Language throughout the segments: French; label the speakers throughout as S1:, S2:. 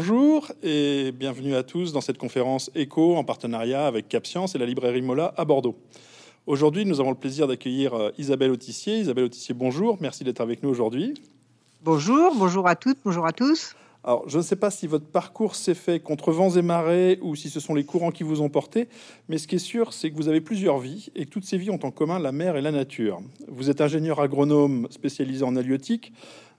S1: Bonjour et bienvenue à tous dans cette conférence ECHO en partenariat avec CapScience et la librairie Mola à Bordeaux. Aujourd'hui, nous avons le plaisir d'accueillir euh, Isabelle Autissier. Isabelle Autissier, bonjour, merci d'être avec nous aujourd'hui.
S2: Bonjour, bonjour à toutes, bonjour à tous.
S1: Alors, je ne sais pas si votre parcours s'est fait contre vents et marées ou si ce sont les courants qui vous ont porté, mais ce qui est sûr, c'est que vous avez plusieurs vies et que toutes ces vies ont en commun la mer et la nature. Vous êtes ingénieur agronome spécialisé en halieutique.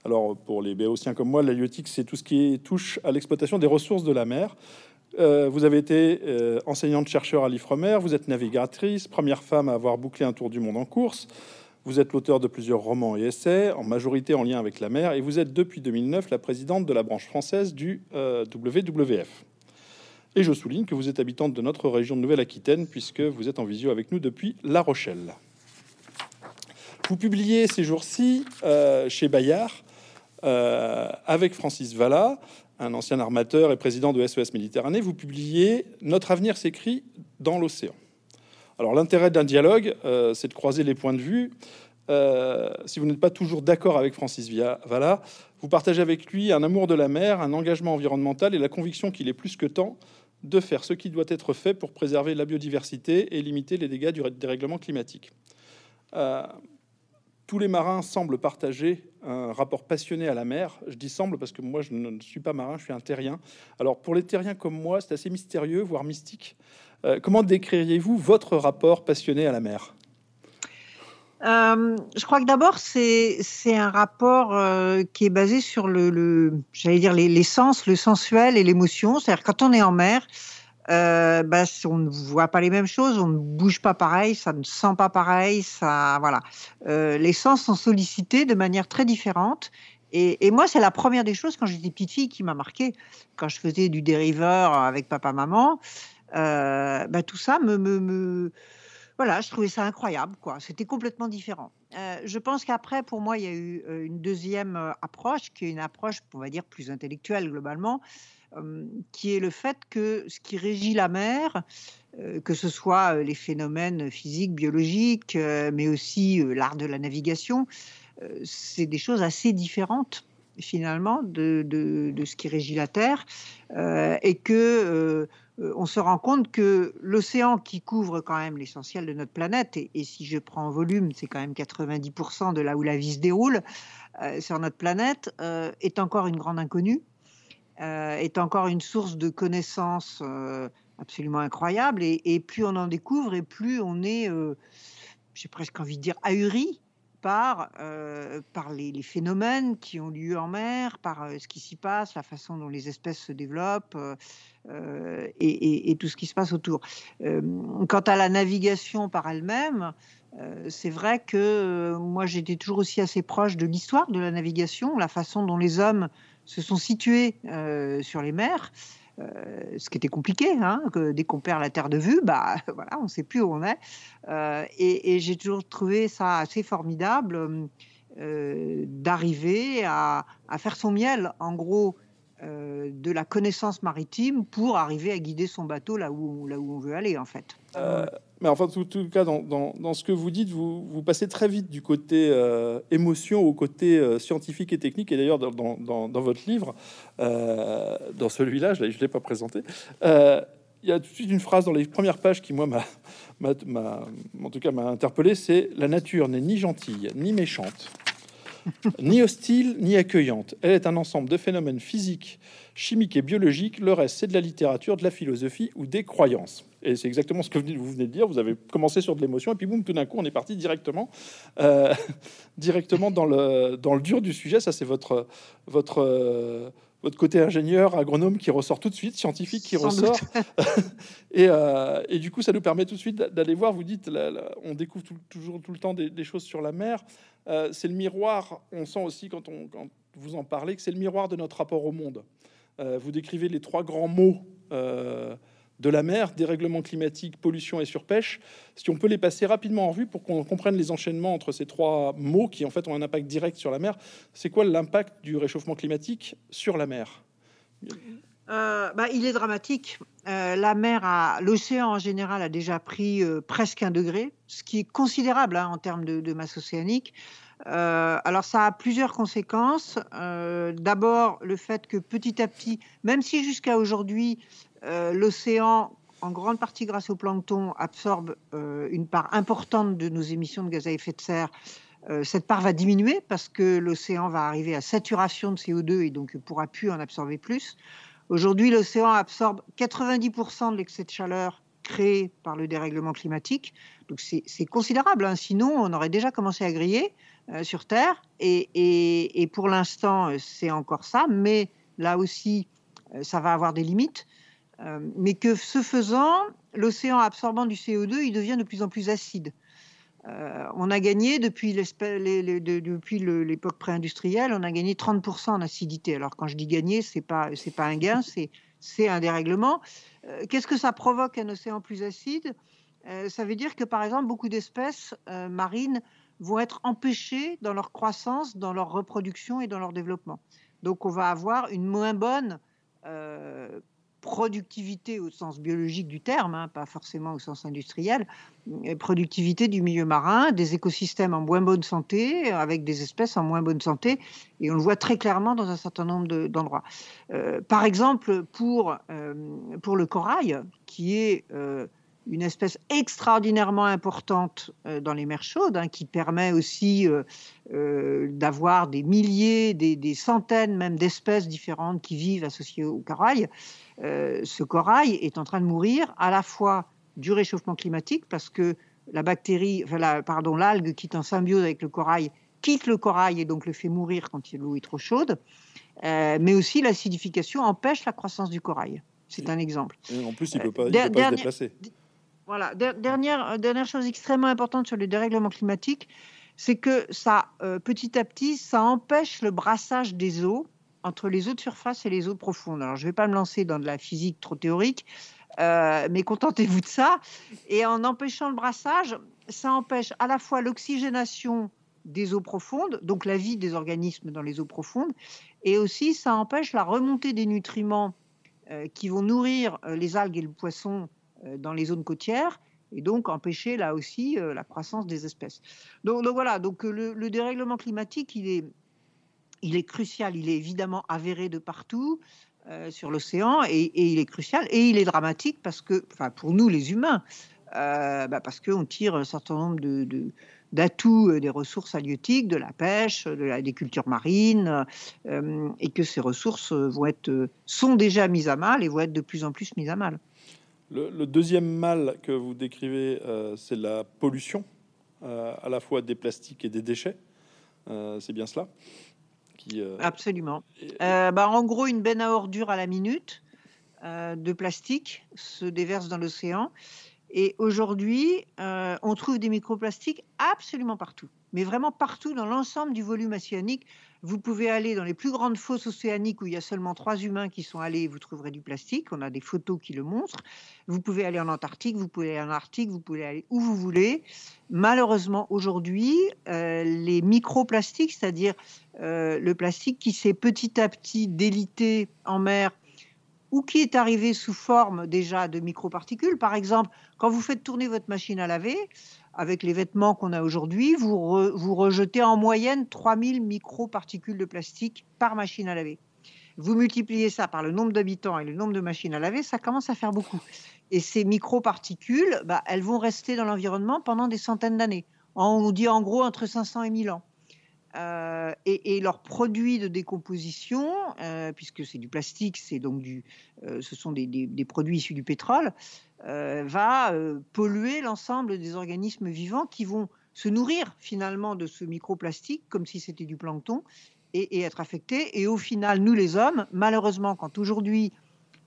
S1: Alors, pour les béotiens comme moi, l'halieutique, c'est tout ce qui touche à l'exploitation des ressources de la mer. Euh, vous avez été euh, enseignante-chercheur à l'IFREMER, vous êtes navigatrice, première femme à avoir bouclé un tour du monde en course. Vous êtes l'auteur de plusieurs romans et essais, en majorité en lien avec la mer, et vous êtes depuis 2009 la présidente de la branche française du euh, WWF. Et je souligne que vous êtes habitante de notre région de Nouvelle-Aquitaine, puisque vous êtes en visio avec nous depuis La Rochelle. Vous publiez ces jours-ci chez Bayard avec Francis Valla, un ancien armateur et président de SOS Méditerranée, vous publiez Notre avenir s'écrit dans l'océan. Alors l'intérêt d'un dialogue, euh, c'est de croiser les points de vue. Euh, si vous n'êtes pas toujours d'accord avec Francis Valla, vous partagez avec lui un amour de la mer, un engagement environnemental et la conviction qu'il est plus que temps de faire ce qui doit être fait pour préserver la biodiversité et limiter les dégâts du dérèglement climatique tous les marins semblent partager un rapport passionné à la mer. Je dis semble parce que moi, je ne suis pas marin, je suis un terrien. Alors, pour les terriens comme moi, c'est assez mystérieux, voire mystique. Euh, comment décririez-vous votre rapport passionné à la mer?
S2: Euh, je crois que d'abord, c'est un rapport euh, qui est basé sur le, j'allais dire, les, les, sens, le sensuel et l'émotion. C'est-à-dire, quand on est en mer, euh, bah, on ne voit pas les mêmes choses, on ne bouge pas pareil, ça ne sent pas pareil, ça, voilà. Euh, les sens sont sollicités de manière très différente. Et, moi, c'est la première des choses quand j'étais petite fille qui m'a marqué. Quand je faisais du dériveur avec papa, maman, euh, bah, tout ça me, me, voilà, je trouvais ça incroyable, quoi. C'était complètement différent. je pense qu'après, pour moi, il y a eu une deuxième approche, qui est une approche, on va dire, plus intellectuelle globalement, qui est le fait que ce qui régit la mer, que ce soit les phénomènes physiques, biologiques, mais aussi l'art de la navigation, c'est des choses assez différentes finalement de, ce qui régit la Terre, et que on se rend compte que l'océan qui couvre quand même l'essentiel de notre planète, et, si je prends en volume, c'est quand même 90% de là où la vie se déroule sur notre planète, est encore une grande inconnue. Euh, est encore une source de connaissances euh, absolument incroyable. Et, plus on en découvre, et plus on est, euh, j'ai presque envie de dire, ahuri par, par les, phénomènes qui ont lieu en mer, par ce qui s'y passe, la façon dont les espèces se développent et, et, tout ce qui se passe autour. quant à la navigation par elle-même, c'est vrai que moi j'étais toujours aussi assez proche de l'histoire de la navigation, la façon dont les hommes se sont situés euh, sur les mers. Euh, ce qui était compliqué, hein, que dès qu'on perd la terre de vue, bah voilà, on ne sait plus où on est. Euh, et, j'ai toujours trouvé ça assez formidable d'arriver à, faire son miel, en gros, de la connaissance maritime pour arriver à guider son bateau là où on veut aller, en fait.
S1: Euh, mais enfin, en tout, cas, dans, ce que vous dites, vous, passez très vite du côté euh, émotion au côté scientifique et technique. Et d'ailleurs, dans, votre livre, dans celui-là, je ne l'ai pas présenté, il y a tout de suite une phrase dans les premières pages qui, moi, m'a, en tout cas, m'a interpellé, c'est « La nature n'est ni gentille ni méchante » ni hostile ni accueillante. Elle est un ensemble de phénomènes physiques, chimiques et biologiques. Le reste, c'est de la littérature, de la philosophie ou des croyances. Et c'est exactement ce que vous venez de dire. Vous avez commencé sur de l'émotion et puis boum, tout d'un coup, on est parti directement, euh, directement dans le, dans le dur du sujet. Ça, c'est votre, votre, euh, votre côté ingénieur, agronome qui ressort tout de suite, scientifique qui ressort. et, euh, et, du coup, ça nous permet tout de suite d'aller voir. Vous dites, on découvre toujours tout le temps des, choses sur la mer. C'est le miroir. On sent aussi quand, on, quand vous en parlez que c'est le miroir de notre rapport au monde. Vous décrivez les trois grands mots de la mer, dérèglement climatique, pollution et surpêche. Si on peut les passer rapidement en revue pour qu'on comprenne les enchaînements entre ces trois mots qui en fait ont un impact direct sur la mer, c'est quoi l'impact du réchauffement climatique sur la mer?
S2: Euh, bah, il est dramatique. Euh, la mer, l'océan en général a déjà pris euh, presque un degré, ce qui est considérable hein, en termes de, masse océanique. alors ça a plusieurs conséquences. D'abord, le fait que petit à petit, même si jusqu'à aujourd'hui, l'océan en grande partie grâce au plancton, absorbe une part importante de nos émissions de gaz à effet de serre. cette part va diminuer parce que l'océan va arriver à saturation de CO2 et donc ne pourra plus en absorber plus. Aujourd'hui, l'océan absorbe 90% de l'excès de chaleur créé par le dérèglement climatique. Donc c'est considérable. Hein. Sinon, on aurait déjà commencé à griller euh, sur Terre. Et, pour l'instant, c'est encore ça. Mais là aussi, euh, ça va avoir des limites. Euh, mais que ce faisant, l'océan absorbant du CO2, il devient de plus en plus acide. Euh, on a gagné depuis l'époque pré-industrielle, on a gagné 30% en acidité. Alors quand je dis gagner, c'est pas pas un gain, c'est un dérèglement. Euh, qu'est-ce que ça provoque un océan plus acide? Ça veut dire que par exemple beaucoup d'espèces marines vont être empêchées dans leur croissance, dans leur reproduction et dans leur développement. Donc on va avoir une moins bonne productivité au sens biologique du terme, hein, pas forcément au sens industriel, productivité du milieu marin, des écosystèmes en moins bonne santé, avec des espèces en moins bonne santé, et on le voit très clairement dans un certain nombre d'endroits. Euh, par exemple, pour, euh, pour le corail, qui est euh, une espèce extraordinairement importante euh, dans les mers chaudes, hein, qui permet aussi euh, euh, d'avoir des milliers, des, centaines même d'espèces différentes qui vivent associées au corail. ce corail est en train de mourir à la fois du réchauffement climatique, parce que la bactérie, enfin pardon, l'algue qui est en symbiose avec le corail quitte le corail et donc le fait mourir quand l'eau est trop chaude, mais aussi l'acidification empêche la croissance du corail. C'est un exemple.
S1: en plus, il ne peut pas, peut pas se déplacer.
S2: Voilà. Dernière, euh, dernière chose extrêmement importante sur le dérèglement climatique, c'est que ça, euh, petit à petit, ça empêche le brassage des eaux entre les eaux de surface et les eaux profondes. Alors, je ne vais pas me lancer dans de la physique trop théorique, euh, mais contentez-vous de ça. Et en empêchant le brassage, ça empêche à la fois l'oxygénation des eaux profondes, donc la vie des organismes dans les eaux profondes, et aussi ça empêche la remontée des nutriments qui vont nourrir les algues et le poisson dans les zones côtières et donc empêcher là aussi euh, la croissance des espèces. Donc, voilà, donc euh, le, dérèglement climatique, il est, crucial, il est évidemment avéré de partout sur l'océan et, il est crucial et il est dramatique parce que, enfin pour nous les humains, bah parce qu'on tire un certain nombre d'atouts des ressources halieutiques, de la pêche, des cultures marines, et que ces ressources vont être, sont déjà mises à mal et vont être de plus en plus mises à mal.
S1: Le, deuxième mal que vous décrivez, euh, c'est la pollution, euh, à la fois des plastiques et des déchets. Euh, c'est bien cela
S2: qui, Absolument. Bah, en gros, une benne à ordures à la minute de plastique se déverse dans l'océan. Et aujourd'hui, on trouve des microplastiques absolument partout, mais vraiment partout dans l'ensemble du volume océanique. Vous pouvez aller dans les plus grandes fosses océaniques où il y a seulement trois humains qui sont allés, vous trouverez du plastique. On a des photos qui le montrent. Vous pouvez aller en Antarctique, vous pouvez aller en Arctique, vous pouvez aller où vous voulez. Malheureusement, aujourd'hui, euh, les microplastiques, c'est-à-dire euh, le plastique qui s'est petit à petit délité en mer ou qui est arrivé sous forme déjà de microparticules. Par exemple, quand vous faites tourner votre machine à laver, avec les vêtements qu'on a aujourd'hui, vous, vous rejetez en moyenne 3000 microparticules de plastique par machine à laver. Vous multipliez ça par le nombre d'habitants et le nombre de machines à laver, ça commence à faire beaucoup. Et ces microparticules, bah, elles vont rester dans l'environnement pendant des centaines d'années. On dit en gros entre 500 et 1000 ans. Euh, et, leurs produits de décomposition, euh, puisque c'est du plastique, c'est donc du, euh, ce sont des, produits issus du pétrole, va polluer l'ensemble des organismes vivants qui vont se nourrir finalement de ce microplastique comme si c'était du plancton et, être affectés. Et au final, nous les hommes, malheureusement, quand aujourd'hui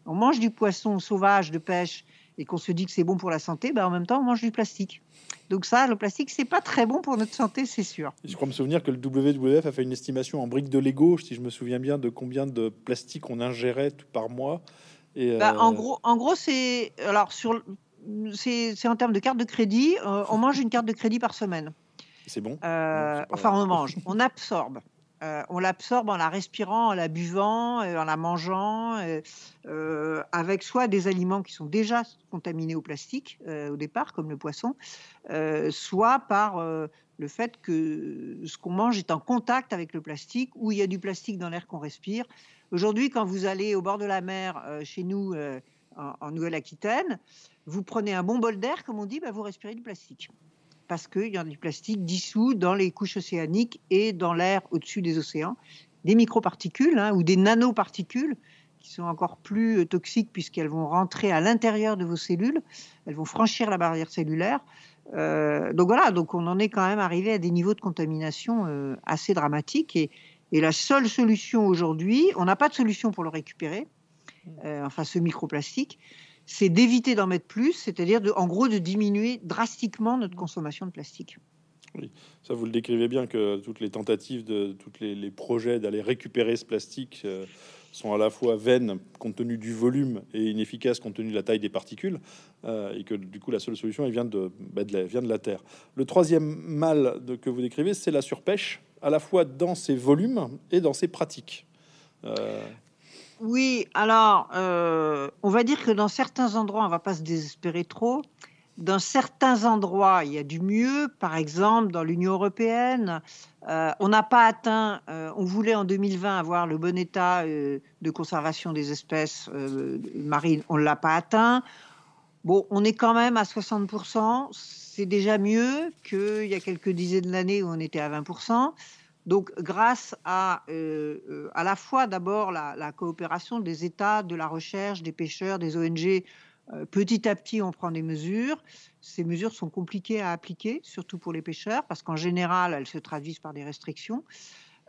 S2: on mange du poisson sauvage de pêche et qu'on se dit que c'est bon pour la santé, ben en même temps on mange du plastique. Donc ça, le plastique, c'est pas très bon pour notre santé, c'est sûr.
S1: Je crois me souvenir que le WWF a fait une estimation en briques de Lego, si je me souviens bien, de combien de plastique on ingérait par mois.
S2: Et bah, en euh, gros, en gros, c'est alors sur c'est en termes de carte de crédit, euh, on mange une carte de crédit par semaine.
S1: C'est bon?
S2: Euh, enfin, on mange, on absorbe. Euh, on l'absorbe en la respirant, en la buvant, euh, en la mangeant, euh, avec soit des aliments qui sont déjà contaminés au plastique au départ, comme le poisson, soit par le fait que ce qu'on mange est en contact avec le plastique, ou il y a du plastique dans l'air qu'on respire. Aujourd'hui, quand vous allez au bord de la mer, chez nous, en, Nouvelle-Aquitaine, vous prenez un bon bol d'air, comme on dit, bah, vous respirez du plastique. Parce qu'il y a du plastique dissous dans les couches océaniques et dans l'air au-dessus des océans. Des microparticules hein, ou des nanoparticules qui sont encore plus euh, toxiques puisqu'elles vont rentrer à l'intérieur de vos cellules, elles vont franchir la barrière cellulaire. donc voilà, donc on en est quand même arrivé à des niveaux de contamination assez dramatiques et, et la seule solution aujourd'hui, on n'a pas de solution pour le récupérer, euh, enfin ce microplastique, c'est d'éviter d'en mettre plus, c'est-à-dire en gros de diminuer drastiquement notre consommation de plastique.
S1: Oui, ça vous le décrivez bien que toutes les tentatives de tous les, projets d'aller récupérer ce plastique euh, sont à la fois vaines compte tenu du volume et inefficaces compte tenu de la taille des particules euh, et que du coup la seule solution elle vient de, bah, la, terre. Le troisième mal que vous décrivez c'est la surpêche à la fois dans ses volumes et dans ses pratiques.
S2: Euh, oui, alors euh, on va dire que dans certains endroits, on va pas se désespérer trop. Dans certains endroits, il y a du mieux. Par exemple, dans l'Union européenne, euh, on n'a pas atteint. on voulait en 2020 avoir le bon état de conservation des espèces marines. On ne l'a pas atteint. Bon, on est quand même à 60% c'est déjà mieux qu'il y a quelques dizaines d'années où on était à 20%. Donc, grâce à euh, euh, à la fois d'abord la, coopération des États, de la recherche, des pêcheurs, des ONG, euh, petit à petit, on prend des mesures. Ces mesures sont compliquées à appliquer, surtout pour les pêcheurs, parce qu'en général, elles se traduisent par des restrictions.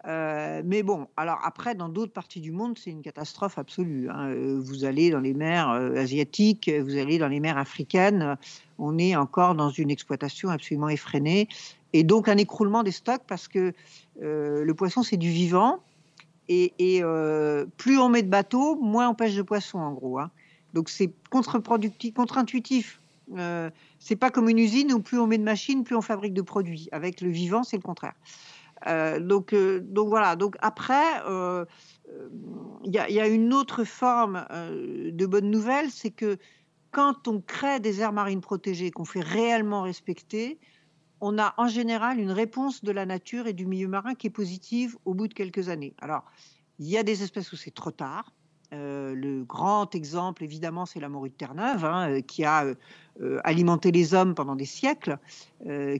S2: Mais bon, alors après, dans d'autres parties du monde, c'est une catastrophe absolue. Hein. Vous allez dans les mers asiatiques, vous allez dans les mers africaines, on est encore dans une exploitation absolument effrénée. Et donc un écroulement des stocks parce que le poisson, c'est du vivant. Et, plus on met de bateaux, moins on pêche de poissons, en gros. Hein. Donc c'est contre-productif, contre-intuitif. c'est pas comme une usine où plus on met de machines, plus on fabrique de produits. Avec le vivant, c'est le contraire. Euh, donc, euh, voilà. Donc après, il euh, y, a une autre forme de bonne nouvelle, c'est que quand on crée des aires marines protégées, qu'on fait réellement respecter, on a en général une réponse de la nature et du milieu marin qui est positive au bout de quelques années. Alors, il y a des espèces où c'est trop tard. le grand exemple, évidemment, c'est la morue de Terre-Neuve, hein, qui a alimenté les hommes pendant des siècles,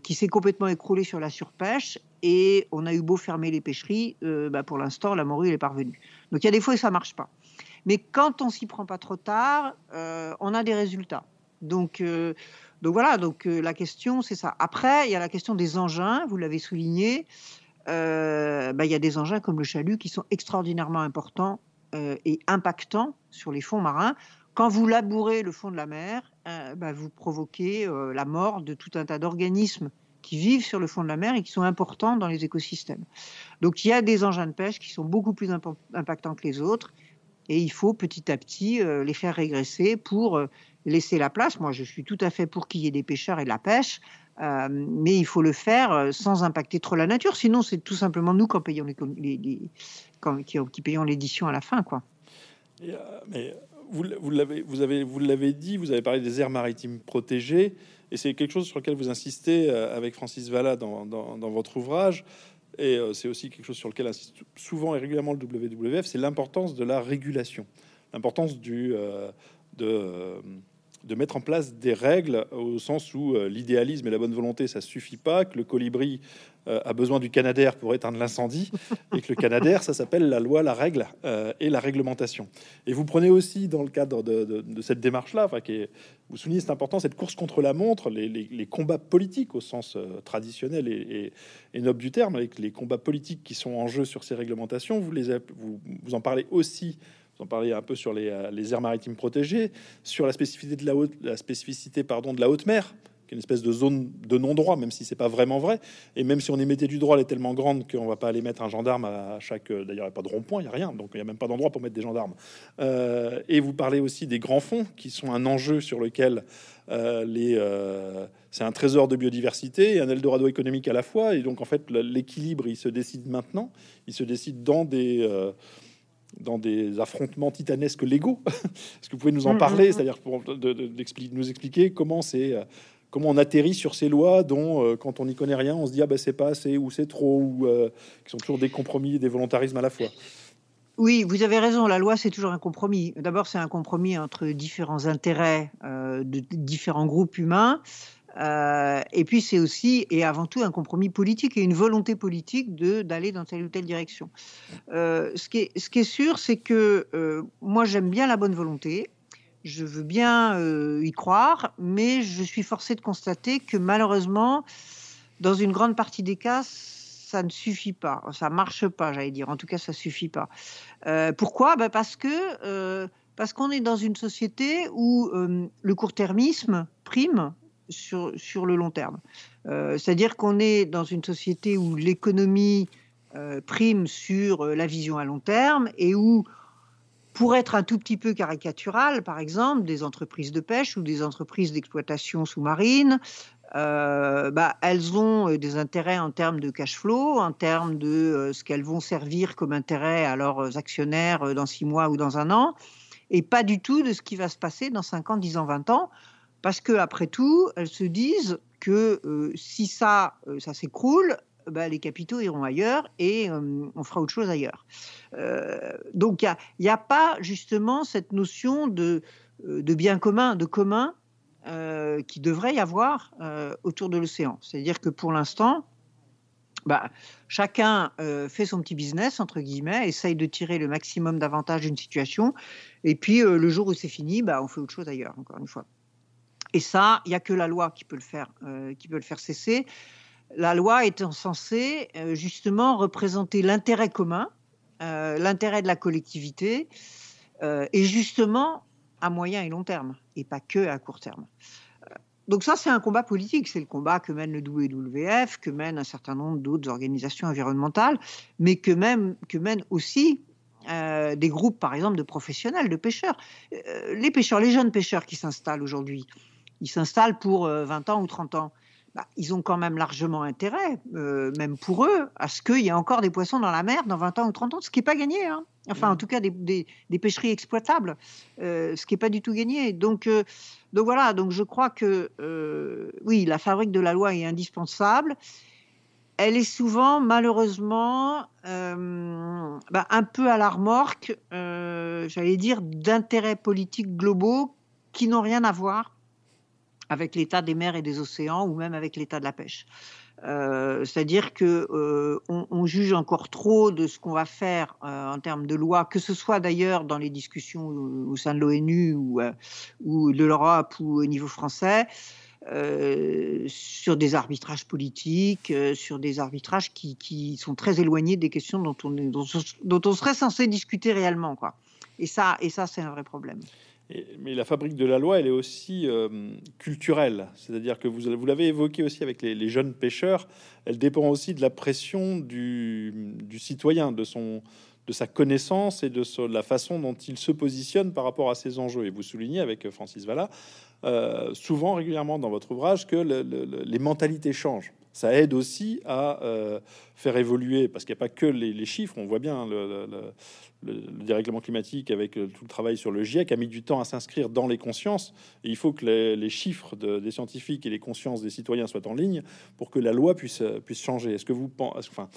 S2: qui s'est complètement écroulé sur la surpêche et on a eu beau fermer les pêcheries, euh, bah, pour l'instant, la morue est parvenue. Donc il y a des fois où ça marche pas. Mais quand on s'y prend pas trop tard, euh, on a des résultats. Donc, euh, donc voilà, donc la question c'est ça. Après, il y a la question des engins, vous l'avez souligné. Bah, il y a des engins comme le chalut qui sont extraordinairement importants et impactants sur les fonds marins. Quand vous labourez le fond de la mer, bah, vous provoquez la mort de tout un tas d'organismes qui vivent sur le fond de la mer et qui sont importants dans les écosystèmes. Donc il y a des engins de pêche qui sont beaucoup plus impactants que les autres et il faut petit à petit euh, les faire régresser pour euh, laisser la place. Moi, je suis tout à fait pour qu'il y ait des pêcheurs et de la pêche, euh, mais il faut le faire sans impacter trop la nature. Sinon, c'est tout simplement nous qui payons les, qui, payons l'édition à la fin, quoi.
S1: mais vous, l'avez, vous avez, vous l'avez dit, vous avez parlé des aires maritimes protégées. Et c'est quelque chose sur lequel vous insistez euh, avec Francis Valla dans, votre ouvrage. Et euh, c'est aussi quelque chose sur lequel insiste souvent et régulièrement le WWF, c'est l'importance de la régulation, l'importance du euh, de de mettre en place des règles au sens où euh, l'idéalisme et la bonne volonté, ça suffit pas, que le colibri euh, a besoin du Canadair pour éteindre l'incendie, et que le Canadair, ça s'appelle la loi, la règle euh, et la réglementation. Et vous prenez aussi dans le cadre de, cette démarche-là, enfin, vous soulignez c'est important, cette course contre la montre, les, combats politiques au sens traditionnel et, noble du terme, avec les combats politiques qui sont en jeu sur ces réglementations, vous, les, vous, vous en parlez aussi vous en parlez un peu sur les, euh, les aires maritimes protégées, sur la spécificité de la, haute, mer, qui est une espèce de zone de non-droit, même si c'est pas vraiment vrai. Et même si on émettait du droit, elle est tellement grande qu'on va pas aller mettre un gendarme à chaque. Euh, d'ailleurs, il n'y a pas de rond-point, il n'y a rien, donc il n'y a même pas d'endroit pour mettre des gendarmes. Euh, et vous parlez aussi des grands fonds, qui sont un enjeu sur lequel c'est un trésor de biodiversité et un Eldorado économique à la fois. Et donc, en fait, l'équilibre, il se décide maintenant. Il se décide dans des dans des affrontements titanesques légaux. Est-ce que vous pouvez nous en mm, parler, mm, mm. c'est-à-dire pour de, nous expliquer comment c'est comment on atterrit sur ces lois dont, quand on n'y connaît rien, on se dit ah ben c'est pas assez ou c'est trop ou qui sont toujours des compromis et des volontarismes à la fois.
S2: Oui, vous avez raison. La loi, c'est toujours un compromis. D'abord, c'est un compromis entre différents intérêts de différents groupes humains. Euh, et puis c'est aussi et avant tout un compromis politique et une volonté politique d'aller dans telle ou telle direction. Euh, ce, qui est, ce qui est sûr, c'est que euh, moi j'aime bien la bonne volonté, je veux bien y croire, mais je suis forcé de constater que malheureusement, dans une grande partie des cas, ça ne suffit pas, ça marche pas, j'allais dire. En tout cas, ça suffit pas. pourquoi? Ben Parce que parce qu'on est dans une société où le court-termisme prime sur, sur le long terme. Euh, c'est-à-dire qu'on est dans une société où l'économie euh, prime sur euh, la vision à long terme et où, pour être un tout petit peu caricatural, par exemple, des entreprises de pêche ou des entreprises d'exploitation sous-marine, bah, elles ont des intérêts en termes de cash flow, en termes de ce qu'elles vont servir comme intérêt à leurs actionnaires dans six mois ou dans un an, et pas du tout de ce qui va se passer dans 5 ans, 10 ans, 20 ans, parce que après tout, elles se disent que euh, si ça, euh, ça s'écroule, bah, les capitaux iront ailleurs et euh, on fera autre chose ailleurs. donc il n'y a, pas justement cette notion de, bien commun, de commun qui devrait y avoir autour de l'océan. C'est-à-dire que pour l'instant, bah, chacun fait son petit business, entre guillemets, essaye de tirer le maximum d'avantages d'une situation, et puis le jour où c'est fini, bah, on fait autre chose ailleurs, encore une fois. Et ça, il n'y a que la loi qui peut le faire, euh, qui peut le faire cesser. La loi étant censée euh, justement représenter l'intérêt commun, euh, l'intérêt de la collectivité, et justement à moyen et long terme, et pas que à court terme. Donc ça, c'est un combat politique, c'est le combat que mène le WWF, que mènent un certain nombre d'autres organisations environnementales, mais que, même, que mènent aussi des groupes, par exemple, de professionnels, de pêcheurs. les pêcheurs, les jeunes pêcheurs qui s'installent aujourd'hui, ils s'installent pour 20 euh, ans ou 30 ans. Bah, ils ont quand même largement intérêt, euh, même pour eux, à ce qu'il y ait encore des poissons dans la mer dans 20 ans ou 30 ans, ce qui n'est pas gagné. Hein. Enfin, en mmh. tout cas, des, pêcheries exploitables, euh, ce qui n'est pas du tout gagné. Donc, donc voilà, donc je crois que oui, la fabrique de la loi est indispensable. Elle est souvent, malheureusement, bah, un peu à la remorque, j'allais dire, d'intérêts politiques globaux qui n'ont rien à voir avec l'état des mers et des océans ou même avec l'état de la pêche. Euh, c'est-à-dire que euh, on, juge encore trop de ce qu'on va faire euh, en termes de loi, que ce soit d'ailleurs dans les discussions au, sein de l'ONU ou, de l'Europe ou au niveau français, sur des arbitrages politiques, sur des arbitrages qui, sont très éloignés des questions dont on, dont on serait censé discuter réellement, quoi. Et ça, et ça, c'est un vrai problème
S1: mais la fabrique de la loi, elle est aussi euh, culturelle. C'est-à-dire que vous, l'avez évoqué aussi avec les, jeunes pêcheurs, elle dépend aussi de la pression du, citoyen, de, son, de sa connaissance et de, la façon dont il se positionne par rapport à ces enjeux. Et vous soulignez avec Francis Valla, euh, souvent, régulièrement dans votre ouvrage, que les mentalités changent ça aide aussi à euh, faire évoluer, parce qu'il n'y a pas que les, chiffres, on voit bien le, dérèglement climatique avec euh, tout le travail sur le GIEC a mis du temps à s'inscrire dans les consciences, et il faut que les, chiffres des scientifiques et les consciences des citoyens soient en ligne pour que la loi puisse, puisse changer. Est-ce que vous pensez, enfin,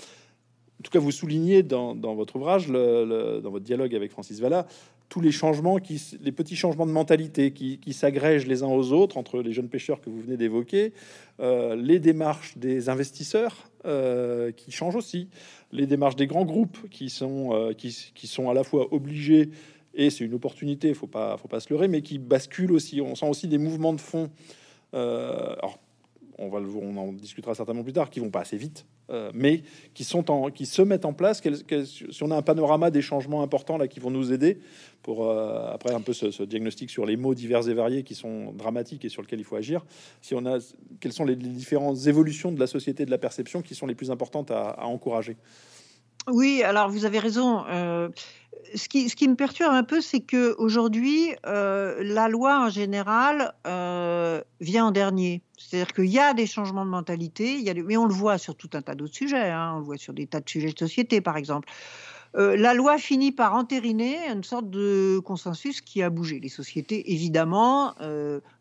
S1: en tout cas, vous soulignez dans, votre ouvrage, dans votre dialogue avec Francis Valla, tous les changements, qui, les petits changements de mentalité qui, s'agrègent les uns aux autres entre les jeunes pêcheurs que vous venez d'évoquer, euh, les démarches des investisseurs euh, qui changent aussi, les démarches des grands groupes qui sont, euh, qui, sont à la fois obligés et c'est une opportunité, faut pas, faut pas se leurrer, mais qui basculent aussi. On sent aussi des mouvements de fond. alors on, va le, on en discutera certainement plus tard, qui vont pas assez vite, euh, mais qui, sont en, qui se mettent en place. si on a un panorama des changements importants là qui vont nous aider pour euh, après un peu ce, diagnostic sur les mots divers et variés qui sont dramatiques et sur lesquels il faut agir. Si on a, quelles sont les, différentes évolutions de la société de la perception qui sont les plus importantes à, encourager
S2: Oui, alors vous avez raison. Euh, ce qui, me perturbe un peu, c'est que aujourd'hui, euh, la loi en général euh, vient en dernier. C'est-à-dire qu'il y a des changements de mentalité, mais on le voit sur tout un tas d'autres sujets. Hein. on le voit sur des tas de sujets de société, par exemple. La loi finit par entériner une sorte de consensus qui a bougé. Les sociétés, évidemment,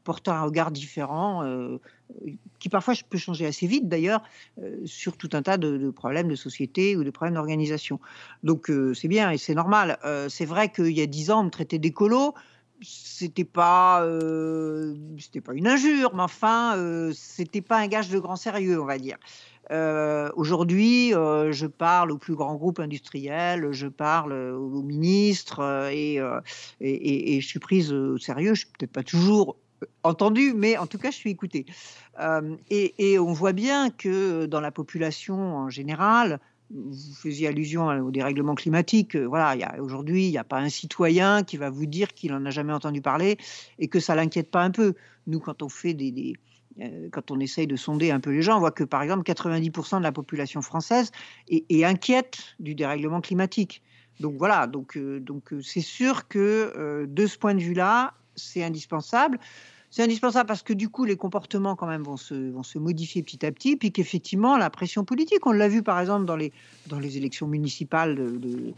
S2: portent un regard différent, qui parfois peut changer assez vite d'ailleurs, sur tout un tas de, problèmes de société ou de problèmes d'organisation. Donc c'est bien et c'est normal. c'est vrai qu'il y a dix ans, on me traitait d'écolo c'était pas euh, c'était pas une injure, mais enfin euh, c'était pas un gage de grand sérieux, on va dire. Euh, aujourd'hui, je parle aux plus grands groupes industriels, je parle aux ministres et, je suis prise au sérieux. Je suis peut-être pas toujours entendue, mais en tout cas, je suis écoutée. et, on voit bien que dans la population en général, vous faisiez allusion au dérèglement climatique. Euh, voilà, aujourd'hui, il n'y a pas un citoyen qui va vous dire qu'il n'en a jamais entendu parler et que ça l'inquiète pas un peu. Nous, quand on fait des, euh, quand on essaye de sonder un peu les gens, on voit que par exemple 90% de la population française est, inquiète du dérèglement climatique. Donc voilà, donc euh, donc c'est sûr que de ce point de vue-là, c'est indispensable. C'est indispensable parce que du coup, les comportements quand même vont se, vont se modifier petit à petit, puis qu'effectivement, la pression politique, on l'a vu par exemple dans les, dans les élections municipales, euh,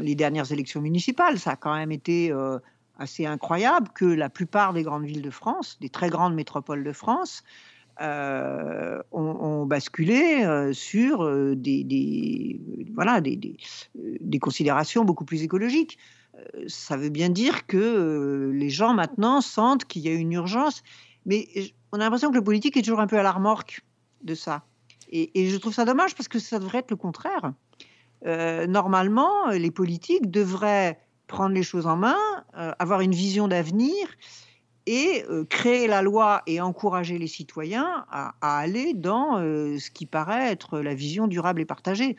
S2: les dernières élections municipales, ça a quand même été euh, assez incroyable que la plupart des grandes villes de France, des très grandes métropoles de France, euh, ont, basculé sur des, des voilà, des, considérations beaucoup plus écologiques ça veut bien dire que euh, les gens maintenant sentent qu'il y a une urgence, mais on a l'impression que le politique est toujours un peu à la remorque de ça. Et, je trouve ça dommage parce que ça devrait être le contraire. Euh, normalement, les politiques devraient prendre les choses en main, euh, avoir une vision d'avenir et créer la loi et encourager les citoyens à, aller dans ce qui paraît être la vision durable et partagée.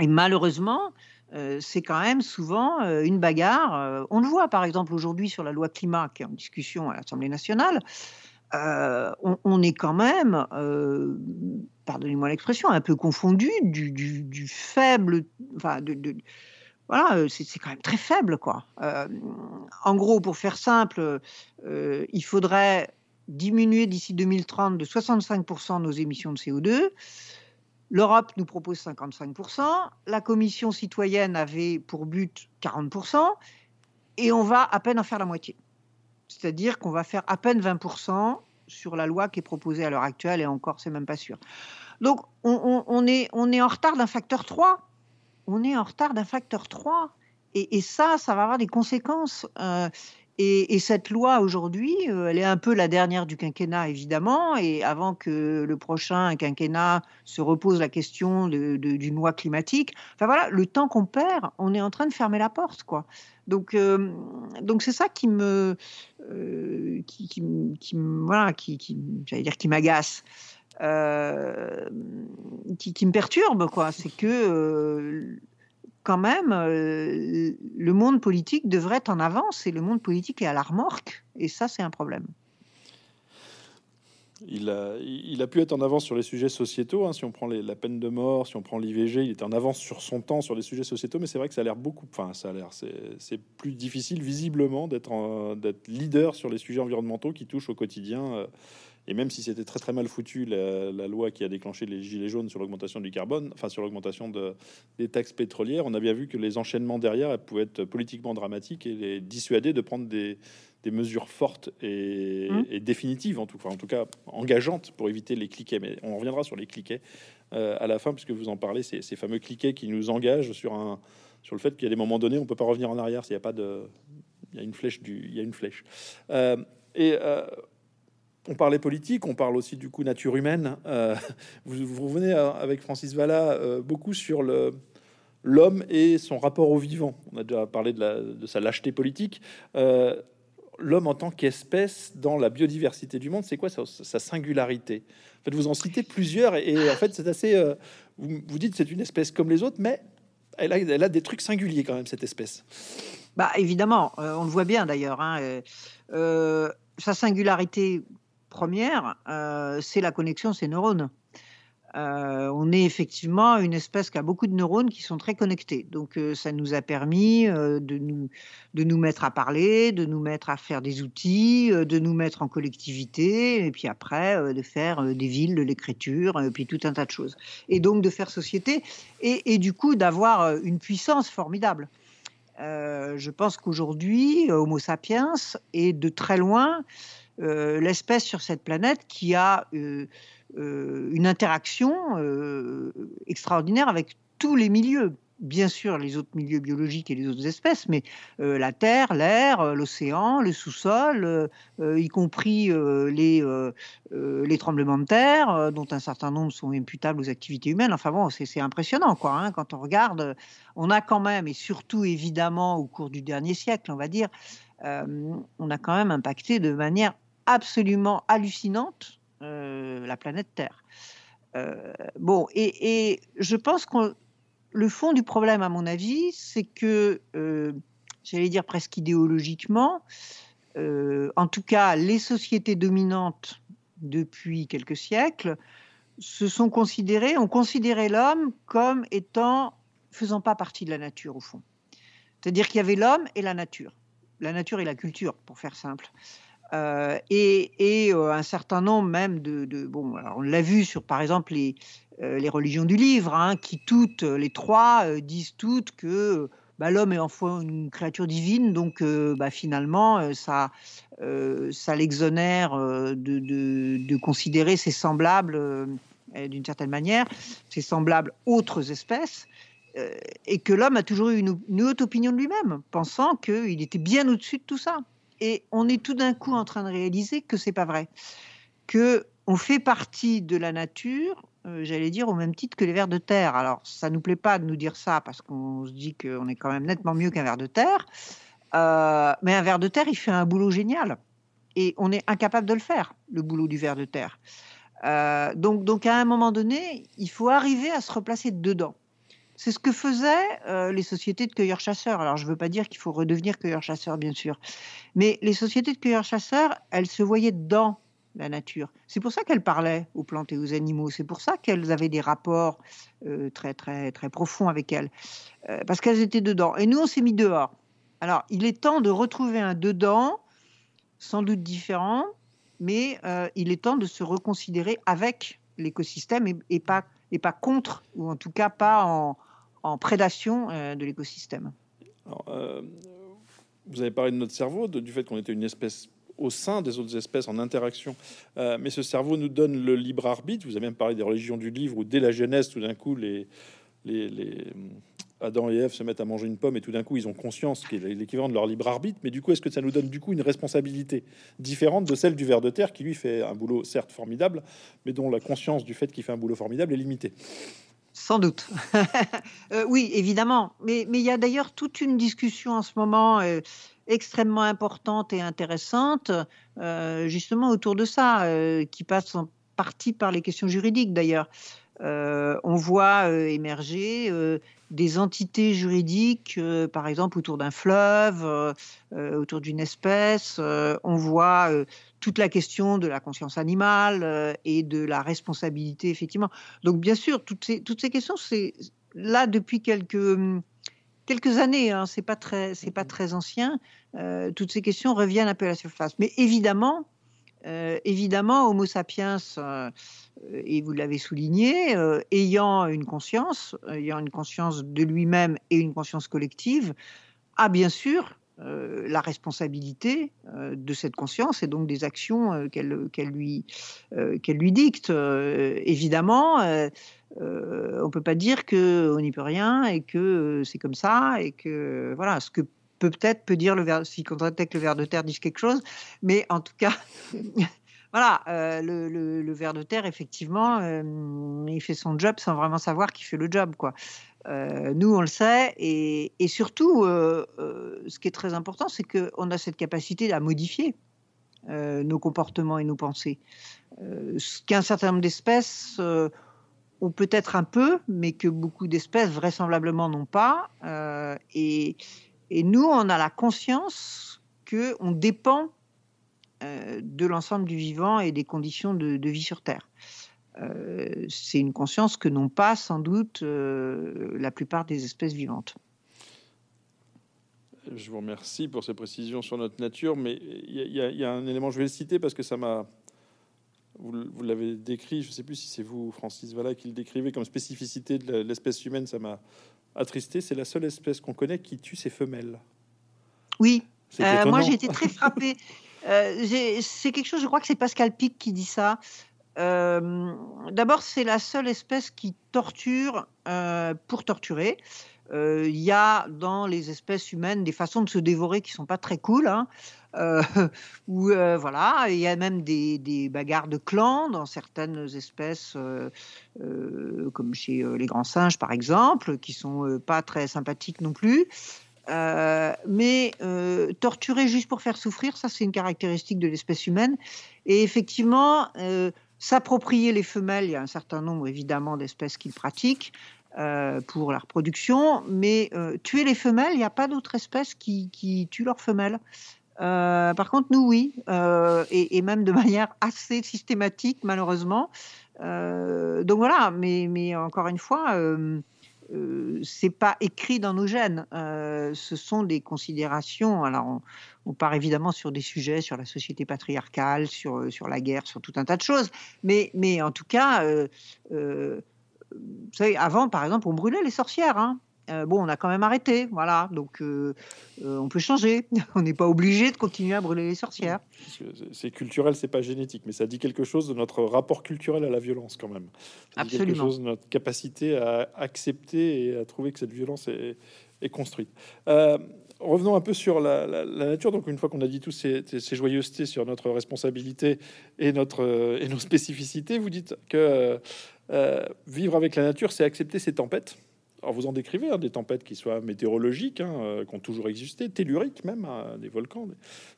S2: Et malheureusement, euh, c'est quand même souvent euh, une bagarre. Euh, on le voit par exemple aujourd'hui sur la loi climat qui est en discussion à l'Assemblée nationale. On, est quand même, pardonnez-moi l'expression, un peu confondu du, faible, voilà, c'est quand même très faible, quoi. en gros, pour faire simple, il faudrait diminuer d'ici 2030 de 65% nos émissions de CO2. L'Europe nous propose 55%, la Commission citoyenne avait pour but 40%, et on va à peine en faire la moitié. C'est-à-dire qu'on va faire à peine 20% sur la loi qui est proposée à l'heure actuelle, et encore, c'est même pas sûr. Donc, on, est, on est en retard d'un facteur 3. On est en retard d'un facteur 3. Et, ça, ça va avoir des conséquences. Euh, et, cette loi aujourd'hui, euh, elle est un peu la dernière du quinquennat, évidemment. Et avant que le prochain quinquennat se repose la question d'une loi climatique, enfin voilà, le temps qu'on perd, on est en train de fermer la porte, quoi. Donc, euh, donc c'est ça qui me, qui, voilà, qui j'allais dire, qui m'agace. Qui, qui, me perturbe, quoi. C'est que quand même, euh, le monde politique devrait être en avance et le monde politique est à la remorque. Et ça, c'est un problème.
S1: Il a, pu être en avance sur les sujets sociétaux. Hein. si on prend la peine de mort, si on prend l'IVG, il était en avance sur son temps sur les sujets sociétaux. Mais c'est vrai que ça a l'air beaucoup. Enfin, ça a l'air. C'est plus difficile visiblement d'être leader sur les sujets environnementaux qui touchent au quotidien euh, et même si c'était très très mal foutu, la, loi qui a déclenché les gilets jaunes sur l'augmentation du carbone, enfin sur l'augmentation de, des taxes pétrolières, on a bien vu que les enchaînements derrière pouvaient être politiquement dramatiques et les dissuader de prendre des, des mesures fortes et, mmh. définitives, en tout, cas, en tout cas engageantes pour éviter les cliquets. Mais on reviendra sur les cliquets euh, à la fin, puisque vous en parlez, ces, ces fameux cliquets qui nous engagent sur, un, sur le fait qu'il y a des moments donnés, on peut pas revenir en arrière s'il n'y a pas de... Il y a une flèche du... Il y a une flèche. Euh, et... Euh, on parlait politique, on parle aussi du coup nature humaine. Euh, vous, revenez euh, avec Francis Valla euh, beaucoup sur le l'homme et son rapport au vivant. On a déjà parlé de, sa lâcheté politique. l'homme en tant qu'espèce dans la biodiversité du monde, c'est quoi sa, singularité? En fait, vous en citez plusieurs et, en fait, c'est assez. vous, vous dites c'est une espèce comme les autres, mais elle a, elle a, des trucs singuliers quand même cette espèce.
S2: Bah évidemment, on le voit bien d'ailleurs. Hein, sa singularité première, euh, c'est la connexion ces neurones. euh, on est effectivement une espèce qui a beaucoup de neurones qui sont très connectés. Donc euh, ça nous a permis de, nous, de nous mettre à parler, de nous mettre à faire des outils, de nous mettre en collectivité, et puis après de faire des villes, de l'écriture, et puis tout un tas de choses. Et donc de faire société, et du coup d'avoir une puissance formidable. je pense qu'aujourd'hui, Homo sapiens est de très loin l'espèce sur cette planète qui a euh, une interaction euh, extraordinaire avec tous les milieux. Bien sûr, les autres milieux biologiques et les autres espèces, mais euh, la terre, l'air, l'océan, le sous-sol, y compris les, les tremblements de terre, dont un certain nombre sont imputables aux activités humaines. Enfin bon, c'est impressionnant, quoi. Hein, quand on regarde, on a quand même, et surtout évidemment au cours du dernier siècle, on va dire, on a quand même impacté de manière absolument hallucinante euh, la planète Terre. Euh, bon, et, je pense que le fond du problème, à mon avis, c'est que, euh, j'allais dire presque idéologiquement, en tout cas, les sociétés dominantes depuis quelques siècles se sont considérées, ont considéré l'homme comme étant faisant pas partie de la nature au fond. C'est-à-dire qu'il y avait l'homme et la nature. La nature et la culture, pour faire simple. Euh, et, euh, un certain nombre même de, bon, on l'a vu sur par exemple les, euh, religions du livre, hein, qui toutes, les trois, disent toutes que bah, l'homme est enfin une créature divine, donc bah, finalement ça, ça l'exonère de, considérer ses semblables d'une certaine manière, ses semblables autres espèces et que l'homme a toujours eu une haute opinion de lui-même, pensant qu'il était bien au-dessus de tout ça. Et on est tout d'un coup en train de réaliser que c'est pas vrai, que on fait partie de la nature, euh, j'allais dire au même titre que les vers de terre. Alors ça nous plaît pas de nous dire ça parce qu'on se dit qu'on est quand même nettement mieux qu'un ver de terre, euh, mais un ver de terre il fait un boulot génial et on est incapable de le faire, le boulot du ver de terre. Euh, donc, donc à un moment donné, il faut arriver à se replacer dedans. C'est ce que faisaient euh, les sociétés de cueilleurs-chasseurs. Alors, je ne veux pas dire qu'il faut redevenir cueilleurs-chasseurs, bien sûr, mais les sociétés de cueilleurs-chasseurs, elles se voyaient dans la nature. C'est pour ça qu'elles parlaient aux plantes et aux animaux. C'est pour ça qu'elles avaient des rapports euh, très, très, très profonds avec elles, euh, parce qu'elles étaient dedans. Et nous, on s'est mis dehors. Alors, il est temps de retrouver un dedans, sans doute différent, mais il est temps de se reconsidérer avec l'écosystème et, pas, et pas contre, ou en tout cas pas en, en prédation euh, de l'écosystème.
S1: Euh, vous avez parlé de notre cerveau, du fait qu'on était une espèce au sein des autres espèces en interaction. Euh, mais ce cerveau nous donne le libre arbitre. Vous avez même parlé des religions du livre où dès la Genèse, tout d'un coup, les, Adam et Ève se mettent à manger une pomme et tout d'un coup ils ont conscience qu'il est l'équivalent de leur libre arbitre. Mais du coup, est-ce que ça nous donne du coup une responsabilité différente de celle du ver de terre qui lui fait un boulot certes formidable, mais dont la conscience du fait qu'il fait un boulot formidable est limitée?
S2: Sans doute. Euh, oui, évidemment. Mais, mais il y a d'ailleurs toute une discussion en ce moment euh, extrêmement importante et intéressante, euh, justement autour de ça, qui passe en partie par les questions juridiques d'ailleurs. On voit émerger des entités juridiques, par exemple autour d'un fleuve, autour d'une espèce. on voit toute la question de la conscience animale euh, et de la responsabilité, effectivement. Donc, bien sûr, toutes ces, toutes ces questions, c'est là depuis quelques, quelques années, hein, c'est pas très, c'est pas très ancien. Euh, toutes ces questions reviennent un peu à la surface. Mais évidemment, euh, évidemment, Homo sapiens, et vous l'avez souligné, ayant une conscience, ayant une conscience de lui-même et une conscience collective, a bien sûr euh, la responsabilité euh, de cette conscience et donc des actions euh, qu'elle lui, qu'elle lui dicte. évidemment, on ne peut pas dire qu'on n'y peut rien et que c'est comme ça et que voilà ce que peut-être peut dire le ver, si que le ver de terre dise quelque chose, mais en tout cas. voilà, le, le, ver de terre, effectivement, il fait son job sans vraiment savoir qu'il fait le job, quoi. Euh, nous, on le sait, et, surtout, euh, euh, ce qui est très important, c'est qu'on a cette capacité à modifier nos comportements et nos pensées. ce qu'un certain nombre d'espèces ont peut-être un peu, mais que beaucoup d'espèces vraisemblablement n'ont pas. Et, nous, on a la conscience qu'on dépend de l'ensemble du vivant et des conditions de, vie sur Terre. c'est une conscience que n'ont pas sans doute la plupart des espèces vivantes.
S1: Je vous remercie pour ces précisions sur notre nature, mais il y, a un élément, je vais le citer parce que ça m'a. Vous, l'avez décrit, je ne sais plus si c'est vous, Francis Valla, qui le décrivait comme spécificité de l'espèce humaine, ça m'a attristé. C'est la seule espèce qu'on connaît qui tue ses femelles.
S2: Oui, euh, moi j'ai été très frappée. Euh, c'est quelque chose, je crois que c'est Pascal Pic qui dit ça. Euh, d'abord, c'est la seule espèce qui torture pour torturer. Il y a dans les espèces humaines des façons de se dévorer qui sont pas très cool. Hein. ou voilà, il y a même des, bagarres de clans dans certaines espèces, comme chez les grands singes par exemple, qui sont pas très sympathiques non plus. Euh, mais euh, torturer juste pour faire souffrir, ça c'est une caractéristique de l'espèce humaine. Et effectivement, euh, s'approprier les femelles, il y a un certain nombre évidemment d'espèces qui le pratiquent pour la reproduction, mais tuer les femelles, il n'y a pas d'autres espèces qui, qui, tuent leurs femelles. Par contre, nous, oui, et, et, même de manière assez systématique, malheureusement. donc voilà, mais, encore une fois, euh, c'est pas écrit dans nos gènes. Euh, ce sont des considérations. Alors, on, part évidemment sur des sujets, sur la société patriarcale, sur, euh, sur la guerre, sur tout un tas de choses. Mais, mais en tout cas, vous savez, avant, par exemple, on brûlait les sorcières. Hein. Euh, bon, on a quand même arrêté, voilà. Donc, euh, euh, on peut changer. on n'est pas obligé de continuer à brûler les sorcières.
S1: C'est culturel, c'est pas génétique, mais ça dit quelque chose de notre rapport culturel à la violence, quand même. Ça
S2: Absolument. Dit quelque chose
S1: de notre capacité à accepter et à trouver que cette violence est, construite. revenons un peu sur la, nature. Donc, une fois qu'on a dit tous ces, ces, joyeusetés sur notre responsabilité et, notre, et nos spécificités, vous dites que vivre avec la nature, c'est accepter ces tempêtes alors vous en décrivez hein, des tempêtes qui soient météorologiques, hein, euh, qui ont toujours existé, telluriques même, hein, des volcans,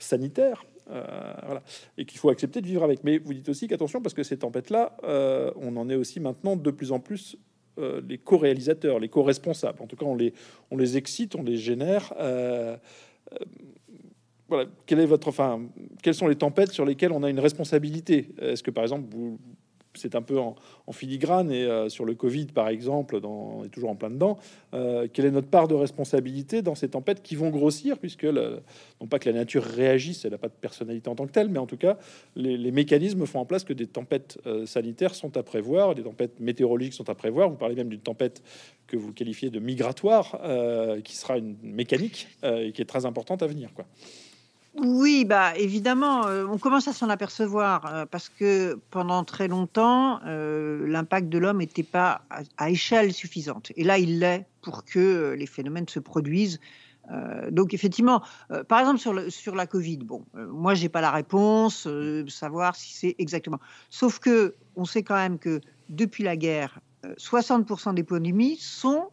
S1: sanitaires, euh, et qu'il faut accepter de vivre avec. Mais vous dites aussi qu'attention, parce que ces tempêtes-là, euh, on en est aussi maintenant de plus en plus les co-réalisateurs, les co-responsables. En tout cas, on les, excite, on les génère. quelles sont les tempêtes sur lesquelles on a une responsabilité? Est-ce que par exemple vous, c'est un peu en, filigrane. Et euh, sur le Covid, par exemple, dans, on est toujours en plein dedans. Euh, quelle est notre part de responsabilité dans ces tempêtes qui vont grossir, puisque non pas que la nature réagisse, elle n'a pas de personnalité en tant que telle, mais en tout cas, les, mécanismes font en place que des tempêtes euh, sanitaires sont à prévoir, des tempêtes météorologiques sont à prévoir. Vous parlez même d'une tempête que vous qualifiez de migratoire, qui sera une mécanique et qui est très importante à venir. Quoi.
S2: Oui, bah évidemment, euh, on commence à s'en apercevoir euh, parce que pendant très longtemps, euh, l'impact de l'homme n'était pas à, échelle suffisante. Et là, il l'est pour que les phénomènes se produisent. donc effectivement, par exemple sur, sur la Covid, bon, moi j'ai pas la réponse, savoir si c'est exactement. Sauf que on sait quand même que depuis la guerre, 60% des pandémies sont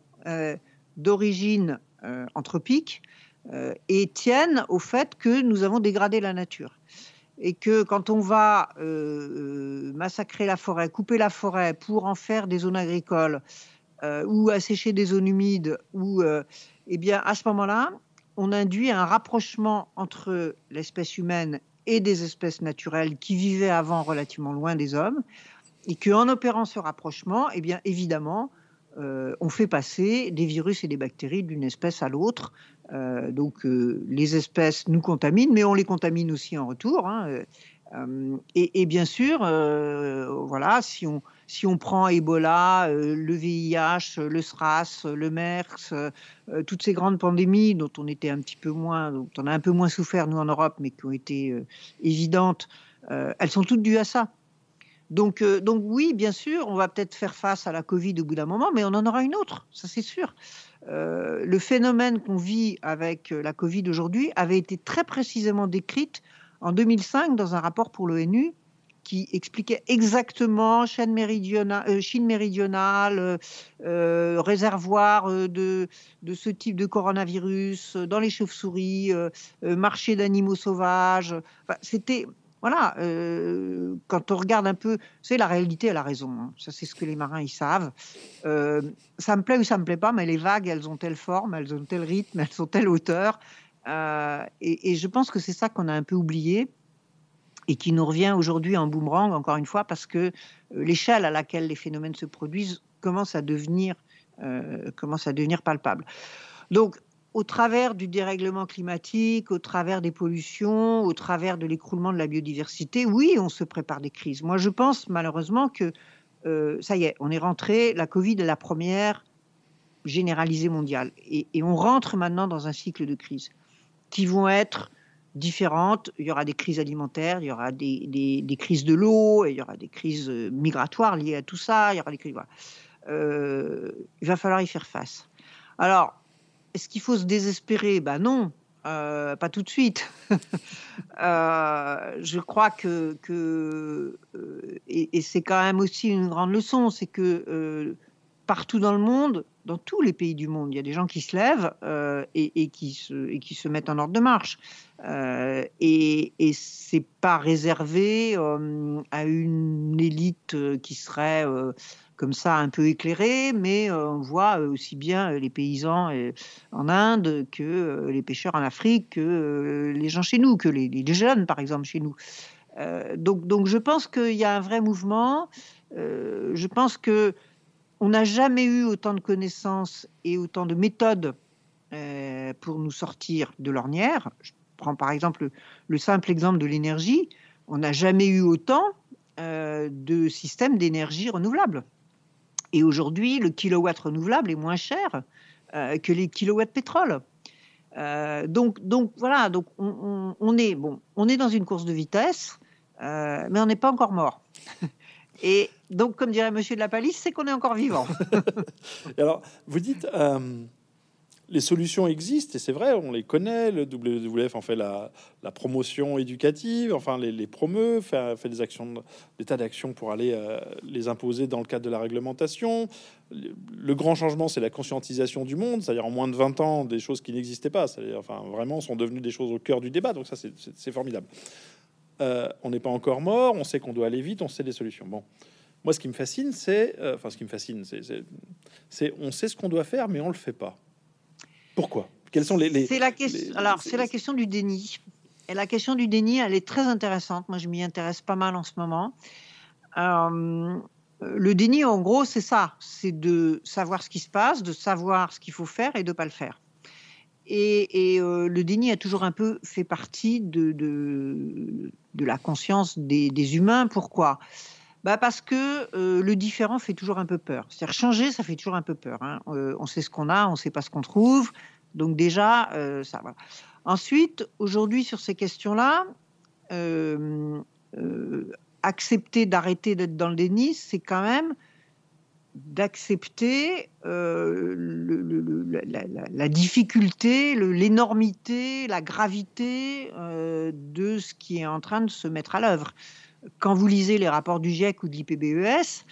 S2: d'origine anthropique et tiennent au fait que nous avons dégradé la nature. Et que quand on va euh, euh, massacrer la forêt, couper la forêt pour en faire des zones agricoles ou assécher des zones humides, ou, eh bien, à ce moment-là, on induit un rapprochement entre l'espèce humaine et des espèces naturelles qui vivaient avant relativement loin des hommes, et qu'en opérant ce rapprochement, eh bien, évidemment, on fait passer des virus et des bactéries d'une espèce à l'autre euh, donc euh, les espèces nous contaminent, mais on les contamine aussi en retour. Hein, euh, et, bien sûr, voilà, si on, si on prend Ebola, le VIH, le SRAS, le MERS, toutes ces grandes pandémies dont on était un petit peu moins, dont on a un peu moins souffert nous en Europe, mais qui ont été évidentes, elles sont toutes dues à ça. Donc, donc oui, bien sûr, on va peut-être faire face à la Covid au bout d'un moment, mais on en aura une autre, ça c'est sûr. Euh, le phénomène qu'on vit avec euh, la Covid aujourd'hui avait été très précisément décrite en 2005 dans un rapport pour l'ONU qui expliquait exactement Chine méridionale, euh, Chine méridionale réservoir de, de, ce type de coronavirus dans les chauves-souris, marché d'animaux sauvages. C'était voilà, euh, quand on regarde un peu, c'est la réalité, elle a raison. Hein. Ça, c'est ce que les marins ils savent. Euh, ça me plaît ou ça me plaît pas, mais les vagues, elles ont telle forme, elles ont tel rythme, elles ont telle hauteur. Euh, et, je pense que c'est ça qu'on a un peu oublié. et qui nous revient aujourd'hui en boomerang, encore une fois, parce que l'échelle à laquelle les phénomènes se produisent commence à devenir, commence à devenir palpable. Donc, au travers du dérèglement climatique, au travers des pollutions, au travers de l'écroulement de la biodiversité, oui, on se prépare des crises. Moi, je pense malheureusement que euh, ça y est, on est rentré, la Covid est la première généralisée mondiale. Et, on rentre maintenant dans un cycle de crises qui vont être différentes. Il y aura des crises alimentaires, il y aura des, crises de l'eau, il y aura des crises euh, migratoires liées à tout ça, il. Euh, il va falloir y faire face. Alors, est-ce qu'il faut se désespérer? Ben non, euh, pas tout de suite. Euh, je crois que, euh, et, c'est quand même aussi une grande leçon, c'est que partout dans le monde, dans tous les pays du monde, il y a des gens qui se lèvent et, qui se, et qui se mettent en ordre de marche. et, et c'est pas réservé à une élite qui serait comme ça un peu éclairé, mais euh, on voit euh, aussi bien euh, les paysans en Inde que les pêcheurs en Afrique, que les gens chez nous, que les, jeunes par exemple chez nous. donc, donc je pense qu'il y a un vrai mouvement. je pense que on n'a jamais eu autant de connaissances et autant de méthodes pour nous sortir de l'ornière. Je prends par exemple le simple exemple de l'énergie. On n'a jamais eu autant de systèmes d'énergie renouvelable. Et aujourd'hui, le kilowatt renouvelable est moins cher euh, que les kilowatts pétrole. Euh, donc, donc voilà, donc on, est bon, on est dans une course de vitesse, euh, mais on n'est pas encore mort. Et donc, comme dirait Monsieur de la Palisse, c'est qu'on est encore vivant.
S1: alors, vous dites, les solutions existent et c'est vrai, on les connaît. Le WWF en fait la, promotion éducative, enfin les, les promeut, fait, des actions, des tas d'actions pour aller euh, les imposer dans le cadre de la réglementation. Le, grand changement, c'est la conscientisation du monde, c'est-à-dire en moins de 20 ans, des choses qui n'existaient pas, enfin vraiment sont devenues des choses au cœur du débat. Donc ça, c'est formidable. Euh, on n'est pas encore mort, on sait qu'on doit aller vite, on sait des solutions. Bon. Moi, ce qui me fascine, c'est, euh, enfin, ce qui me fascine, c'est, on sait ce qu'on doit faire, mais on le fait pas. Pourquoi? Quels sont les,
S2: C'est la question. Alors, c'est la question du déni. Et la question du déni, elle est très intéressante. Moi, je m'y intéresse pas mal en ce moment. Euh, le déni, en gros, c'est ça. C'est de savoir ce qui se passe, de savoir ce qu'il faut faire et de pas le faire. Et, euh, le déni a toujours un peu fait partie de, de, la conscience des, humains. Pourquoi? Bah Parce que euh, le différent fait toujours un peu peur. C'est-à-dire changer, ça fait toujours un peu peur. Hein. Euh, on sait ce qu'on a, on ne sait pas ce qu'on trouve. Donc déjà, euh, ça va. Ensuite, aujourd'hui, sur ces questions-là, accepter d'arrêter d'être dans le déni, c'est quand même d'accepter la, difficulté, l'énormité, la gravité de ce qui est en train de se mettre à l'œuvre quand vous lisez les rapports du GIEC ou de l'IPBES,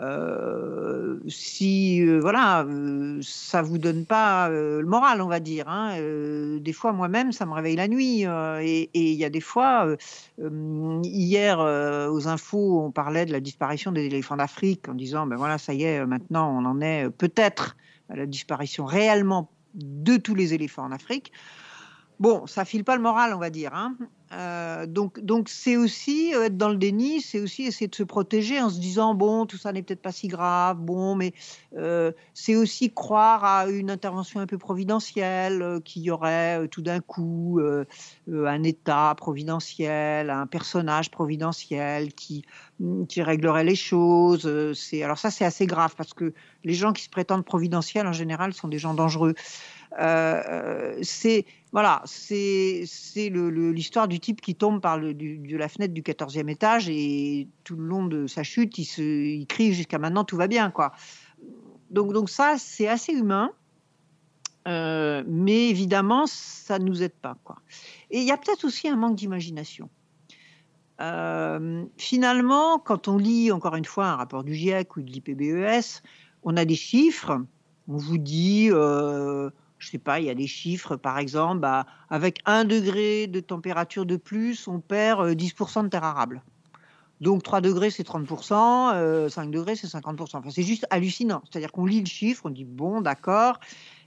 S2: euh, si euh, voilà, euh, ça vous donne pas le moral, on va dire. Hein. des fois, moi-même, ça me réveille la nuit. et il y a des fois, hier aux infos, on parlait de la disparition des éléphants d'Afrique en disant, ben voilà, ça y est, maintenant, on en est peut-être à la disparition réellement de tous les éléphants en Afrique. Bon, ça file pas le moral, on va dire. Hein. Euh, donc, donc c'est aussi euh, être dans le déni, c'est aussi essayer de se protéger en se disant bon, tout ça n'est peut-être pas si grave, bon, mais euh, c'est aussi croire à une intervention un peu providentielle, qu'il y aurait tout d'un coup un État providentiel, un personnage providentiel qui qui réglerait les choses. c'est alors ça c'est assez grave parce que les gens qui se prétendent providentiels en général sont des gens dangereux. C'est voilà, c'est l'histoire du type qui tombe par le, de la fenêtre du 14e étage et tout le long de sa chute, il, se, il crie jusqu'à maintenant tout va bien. quoi. Donc, donc ça, c'est assez humain. Euh, mais évidemment, ça ne nous aide pas. Quoi. Et il y a peut-être aussi un manque d'imagination. Euh, finalement, quand on lit encore une fois un rapport du GIEC ou de l'IPBES, on a des chiffres. On vous dit euh, je sais pas, il y a des chiffres, par exemple, bah, avec un degré de température de plus, on perd 10% euh, de terre arable. Donc 3 degrés, c'est 30%, 5 euh, degrés, c'est 50%. Enfin, c'est juste hallucinant. C'est-à-dire qu'on lit le chiffre, on dit, bon, d'accord,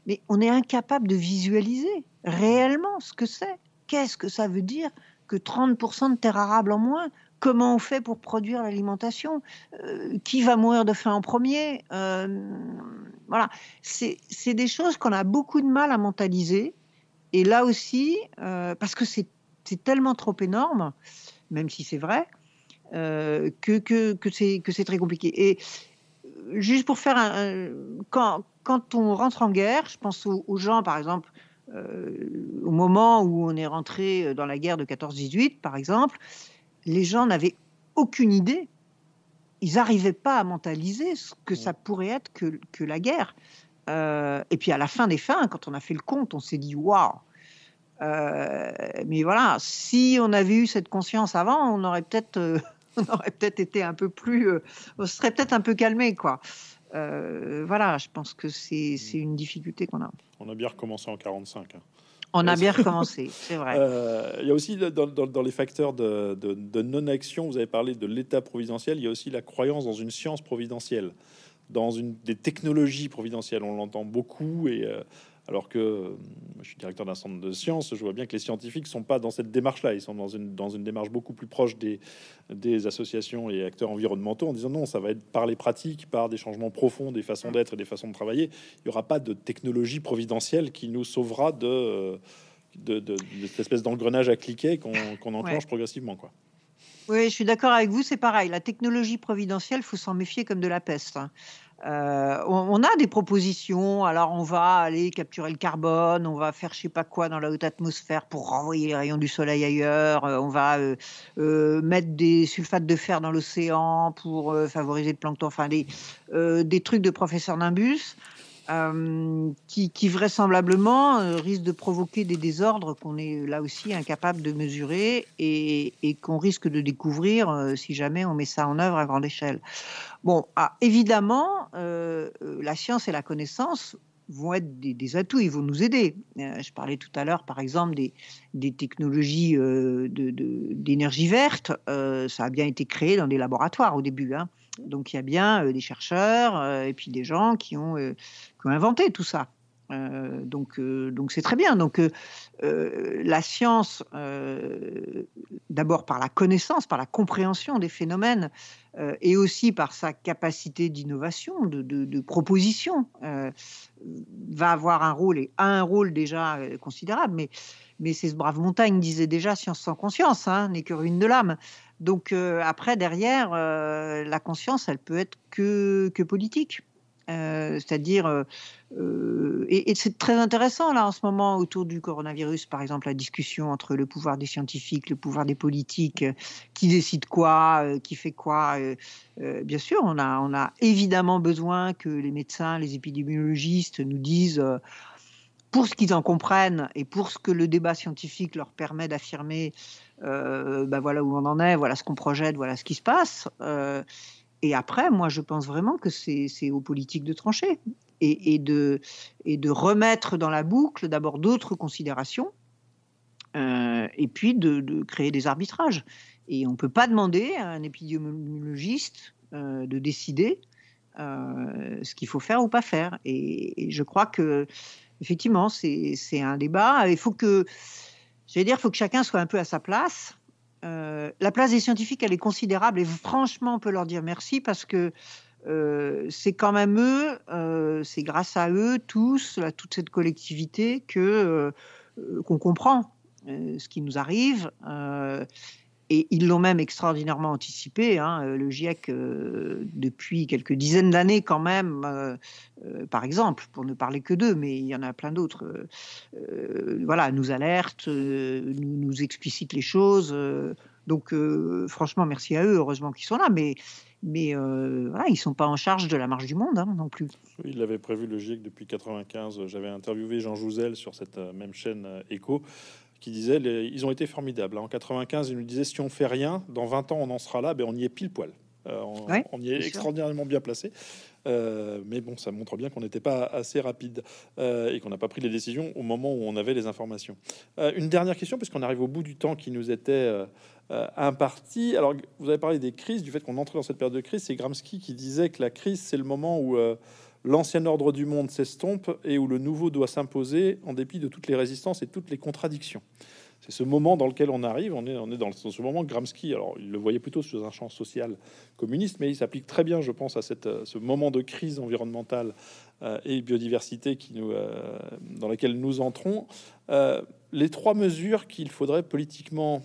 S2: mais on est incapable de visualiser réellement ce que c'est. Qu'est-ce que ça veut dire que 30% de terres arables en moins? Comment on fait pour produire l'alimentation? Qui va mourir de faim en premier? Voilà, c'est des choses qu'on a beaucoup de mal à mentaliser. Et là aussi, parce que c'est tellement trop énorme, même si c'est vrai, que, que, que c'est très compliqué. Et juste pour faire un, quand, quand on rentre en guerre, je pense aux, gens, par exemple, euh, au moment où on est rentré dans la guerre de 14-18, par exemple, les gens n'avaient aucune idée. Ils n'arrivaient pas à mentaliser ce que ça pourrait être que, que la guerre. Euh, et puis à la fin des fins, quand on a fait le compte, on s'est dit waouh. Euh, mais voilà, si on avait eu cette conscience avant, on aurait peut-être on aurait peut-être été un peu plus, euh, on serait peut-être un peu calmé, quoi. Euh, voilà, je pense que c'est une difficulté qu'on a.
S3: On a bien recommencé en 45. Hein.
S2: On a bien recommencé, c'est vrai.
S1: Euh, il y a aussi dans, dans, les facteurs de, de non-action, vous avez parlé de l'état providentiel, il y a aussi la croyance dans une science providentielle, dans une, des technologies providentielles. On l'entend beaucoup et alors que euh, je suis directeur d'un centre de sciences, je vois bien que les scientifiques sont pas dans cette démarche-là. Ils sont dans une, dans une démarche beaucoup plus proche des, des associations et acteurs environnementaux en disant non, ça va être par les pratiques, par des changements profonds des façons d'être et des façons de travailler. Il n'y aura pas de technologie providentielle qui nous sauvera de, de, de, cette espèce d'engrenage à cliquer qu'on enclenche progressivement. Quoi.
S2: Oui, je suis d'accord avec vous, c'est pareil. La technologie providentielle, faut s'en méfier comme de la peste. Euh, on, a des propositions. Alors, on va aller capturer le carbone, on va faire je sais pas quoi dans la haute atmosphère pour renvoyer les rayons du soleil ailleurs. Euh, on va euh, mettre des sulfates de fer dans l'océan pour favoriser le plancton. Enfin, des, des trucs de professeur Nimbus. Euh, qui, vraisemblablement euh, risque de provoquer des désordres qu'on est là aussi incapable de mesurer et, qu'on risque de découvrir euh, si jamais on met ça en œuvre à grande échelle. Bon, ah, évidemment, la science et la connaissance vont être des, atouts, ils vont nous aider. je parlais tout à l'heure, par exemple, des, technologies d'énergie verte. ça a bien été créé dans des laboratoires au début. Hein. Donc il y a bien des chercheurs et puis des gens qui ont, inventé tout ça. donc donc c'est très bien. Donc la science, d'abord par la connaissance, par la compréhension des phénomènes, et aussi par sa capacité d'innovation, de, proposition, va avoir un rôle et a un rôle déjà considérable. Mais mais c'est ce brave Montaigne disait déjà science sans conscience hein, n'est que ruine de l'âme. Donc euh, après, derrière, euh, la conscience, elle peut être que, que politique. Euh, c'est-à-dire, et, c'est très intéressant là en ce moment autour du coronavirus, par exemple, la discussion entre le pouvoir des scientifiques, le pouvoir des politiques, qui décide quoi, qui fait quoi. bien sûr, on a, on a évidemment besoin que les médecins, les épidémiologistes nous disent pour ce qu'ils en comprennent et pour ce que le débat scientifique leur permet d'affirmer euh, ben voilà où on en est, voilà ce qu'on projette, voilà ce qui se passe. Euh, et après, moi, je pense vraiment que c'est aux politiques de trancher et, de, et de remettre dans la boucle d'abord d'autres considérations euh, et puis de, créer des arbitrages. Et on ne peut pas demander à un épidémiologiste de décider ce qu'il faut faire ou pas faire. Et, et je crois que effectivement, c'est un débat. Il faut que J'allais dire, il faut que chacun soit un peu à sa place. Euh, la place des scientifiques, elle est considérable et franchement, on peut leur dire merci parce que euh, c'est quand même eux, euh, c'est grâce à eux tous, à toute cette collectivité, que qu'on comprend ce qui nous arrive et ils l'ont même extraordinairement anticipé. Hein, euh, le GIEC, euh, depuis quelques dizaines d'années quand même, euh, par exemple, pour ne parler que d'eux, mais il y en a plein d'autres, voilà, nous alerte, nous, nous, explicite les choses. donc, franchement, merci à eux, heureusement qu'ils sont là, mais mais ils ne sont pas en charge de la marche du monde hein, non plus.
S3: Il avait prévu le GIEC depuis 95. J'avais interviewé Jean Jouzel sur cette même chaîne Echo qui disait ils ont été formidables. En 95, il nous disait si on fait rien, dans 20 ans, on en sera là, ben, on y est pile poil. Euh, on, y est extraordinairement bien placé. Euh, mais bon, ça montre bien qu'on n'était pas assez rapide euh, et qu'on n'a pas pris les décisions au moment où on avait les informations. une dernière question, puisqu'on arrive au bout du temps qui nous était imparti. Alors, vous avez parlé des crises, du fait qu'on entre dans cette période de crise. C'est Gramsci qui disait que la crise, c'est le moment où l'ancien ordre du monde s'estompe et où le nouveau doit s'imposer en dépit de toutes les résistances et toutes les contradictions.
S1: c'est ce moment dans lequel on arrive. On est, dans, ce moment Gramsci. Alors, il le voyait plutôt sous un champ social communiste, mais il s'applique très bien, je pense, à cette, ce moment de crise environnementale euh, et biodiversité euh, dans laquelle nous entrons. Euh, les trois mesures qu'il faudrait politiquement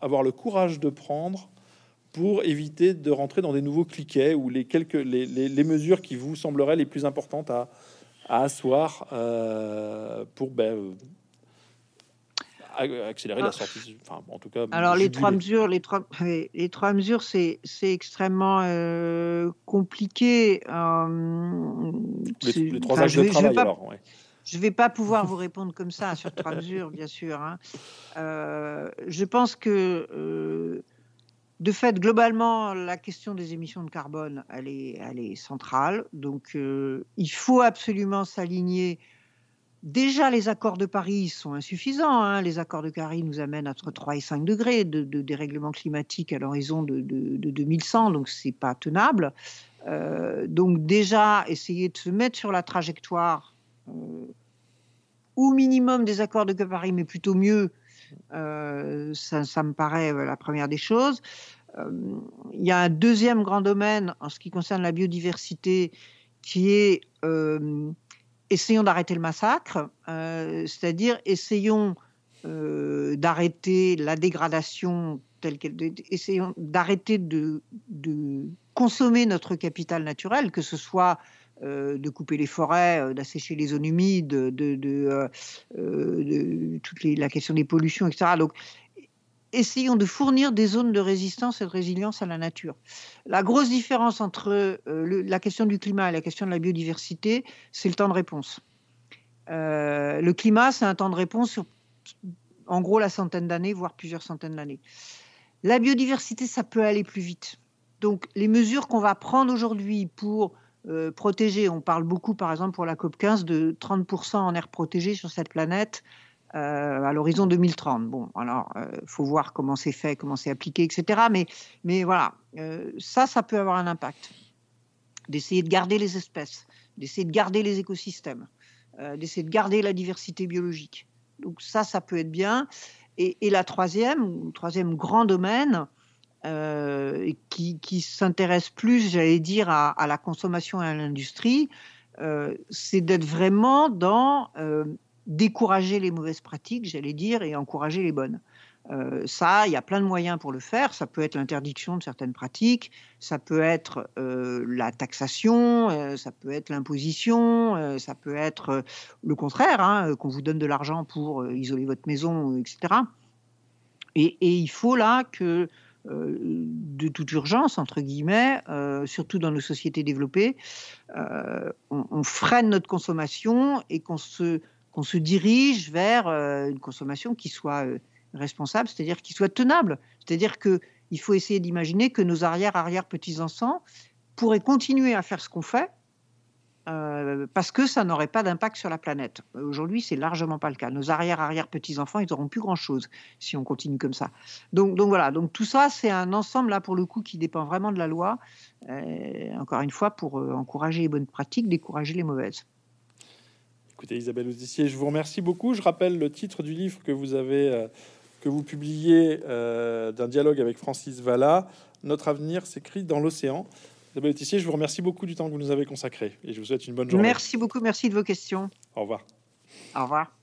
S1: avoir le courage de prendre pour éviter de rentrer dans des nouveaux cliquets ou les quelques les, les, mesures qui vous sembleraient les plus importantes à, à asseoir pour ben, accélérer la ah. sortie. Enfin, en tout cas.
S2: Alors les trois mesures, les trois, les trois mesures, c'est c'est extrêmement euh, compliqué.
S1: Euh, les, trois âges de travail.
S2: Je ne vais pas pouvoir vous répondre comme ça sur trois mesures, bien sûr. Hein. Euh, je pense que de fait, globalement, la question des émissions de carbone, elle est, centrale. Donc, il faut absolument s'aligner Déjà, les accords de Paris sont insuffisants. Hein. Les accords de Paris nous amènent entre 3 et 5 degrés de, dérèglement climatique à l'horizon de, 2100, donc c'est pas tenable. Euh, donc déjà, essayer de se mettre sur la trajectoire euh, au minimum des accords de Paris, mais plutôt mieux, euh, ça, ça, me paraît la première des choses. Il y a un deuxième grand domaine en ce qui concerne la biodiversité qui est essayons d'arrêter le massacre, euh, c'est-à-dire essayons euh, d'arrêter la dégradation telle qu'elle, essayons d'arrêter de, consommer notre capital naturel, que ce soit euh, de couper les forêts, d'assécher les zones humides, de, de, toute la question des pollutions, etc. Donc, essayons de fournir des zones de résistance et de résilience à la nature. La grosse différence entre euh, la question du climat et la question de la biodiversité, c'est le temps de réponse. Euh, le climat, c'est un temps de réponse sur, en gros, la centaine d'années, voire plusieurs centaines d'années. La biodiversité, ça peut aller plus vite. Donc, les mesures qu'on va prendre aujourd'hui pour euh, protéger, on parle beaucoup, par exemple, pour la COP15, de 30% en air protégé sur cette planète euh, à l'horizon 2030. Bon, alors, il euh, faut voir comment c'est fait, comment c'est appliqué, etc. Mais, mais voilà, ça, ça peut avoir un impact. D'essayer de garder les espèces, d'essayer de garder les écosystèmes, d'essayer de garder la diversité biologique. Donc ça, ça peut être bien. Et, la troisième, troisième grand domaine, qui, qui s'intéresse plus, j'allais dire, à, la consommation et à l'industrie, c'est d'être vraiment dans décourager les mauvaises pratiques, j'allais dire, et encourager les bonnes. Euh, ça, il y a plein de moyens pour le faire. Ça peut être l'interdiction de certaines pratiques, ça peut être euh, la taxation, euh, ça peut être l'imposition, ça peut être le contraire, hein, qu'on vous donne de l'argent pour isoler votre maison, etc. Et, il faut là que, de toute urgence, entre guillemets, surtout dans nos sociétés développées, on, on, freine notre consommation et qu'on se qu'on se dirige vers euh, une consommation qui soit euh, responsable, c'est-à-dire qui soit tenable. C'est-à-dire qu'il faut essayer d'imaginer que nos arrière-arrière-petits-enfants pourraient continuer à faire ce qu'on fait euh, parce que ça n'aurait pas d'impact sur la planète. Aujourd'hui, c'est largement pas le cas. Nos arrière-arrière-petits-enfants, ils n'auront plus grand-chose si on continue comme ça. Donc, donc voilà, donc tout ça, c'est un ensemble, là, pour le coup, qui dépend vraiment de la loi, encore une fois, pour encourager les bonnes pratiques, décourager les mauvaises.
S1: Écoutez, Isabelle Oudissier, je vous remercie beaucoup. Je rappelle le titre du livre que vous avez, euh, que vous publiez euh, d'un dialogue avec Francis Valla. Notre avenir s'écrit dans l'océan. Isabelle Oudissier, je vous remercie beaucoup du temps que vous nous avez consacré et je vous souhaite une bonne journée.
S2: Merci beaucoup, merci de vos questions.
S1: Au revoir.
S2: Au revoir.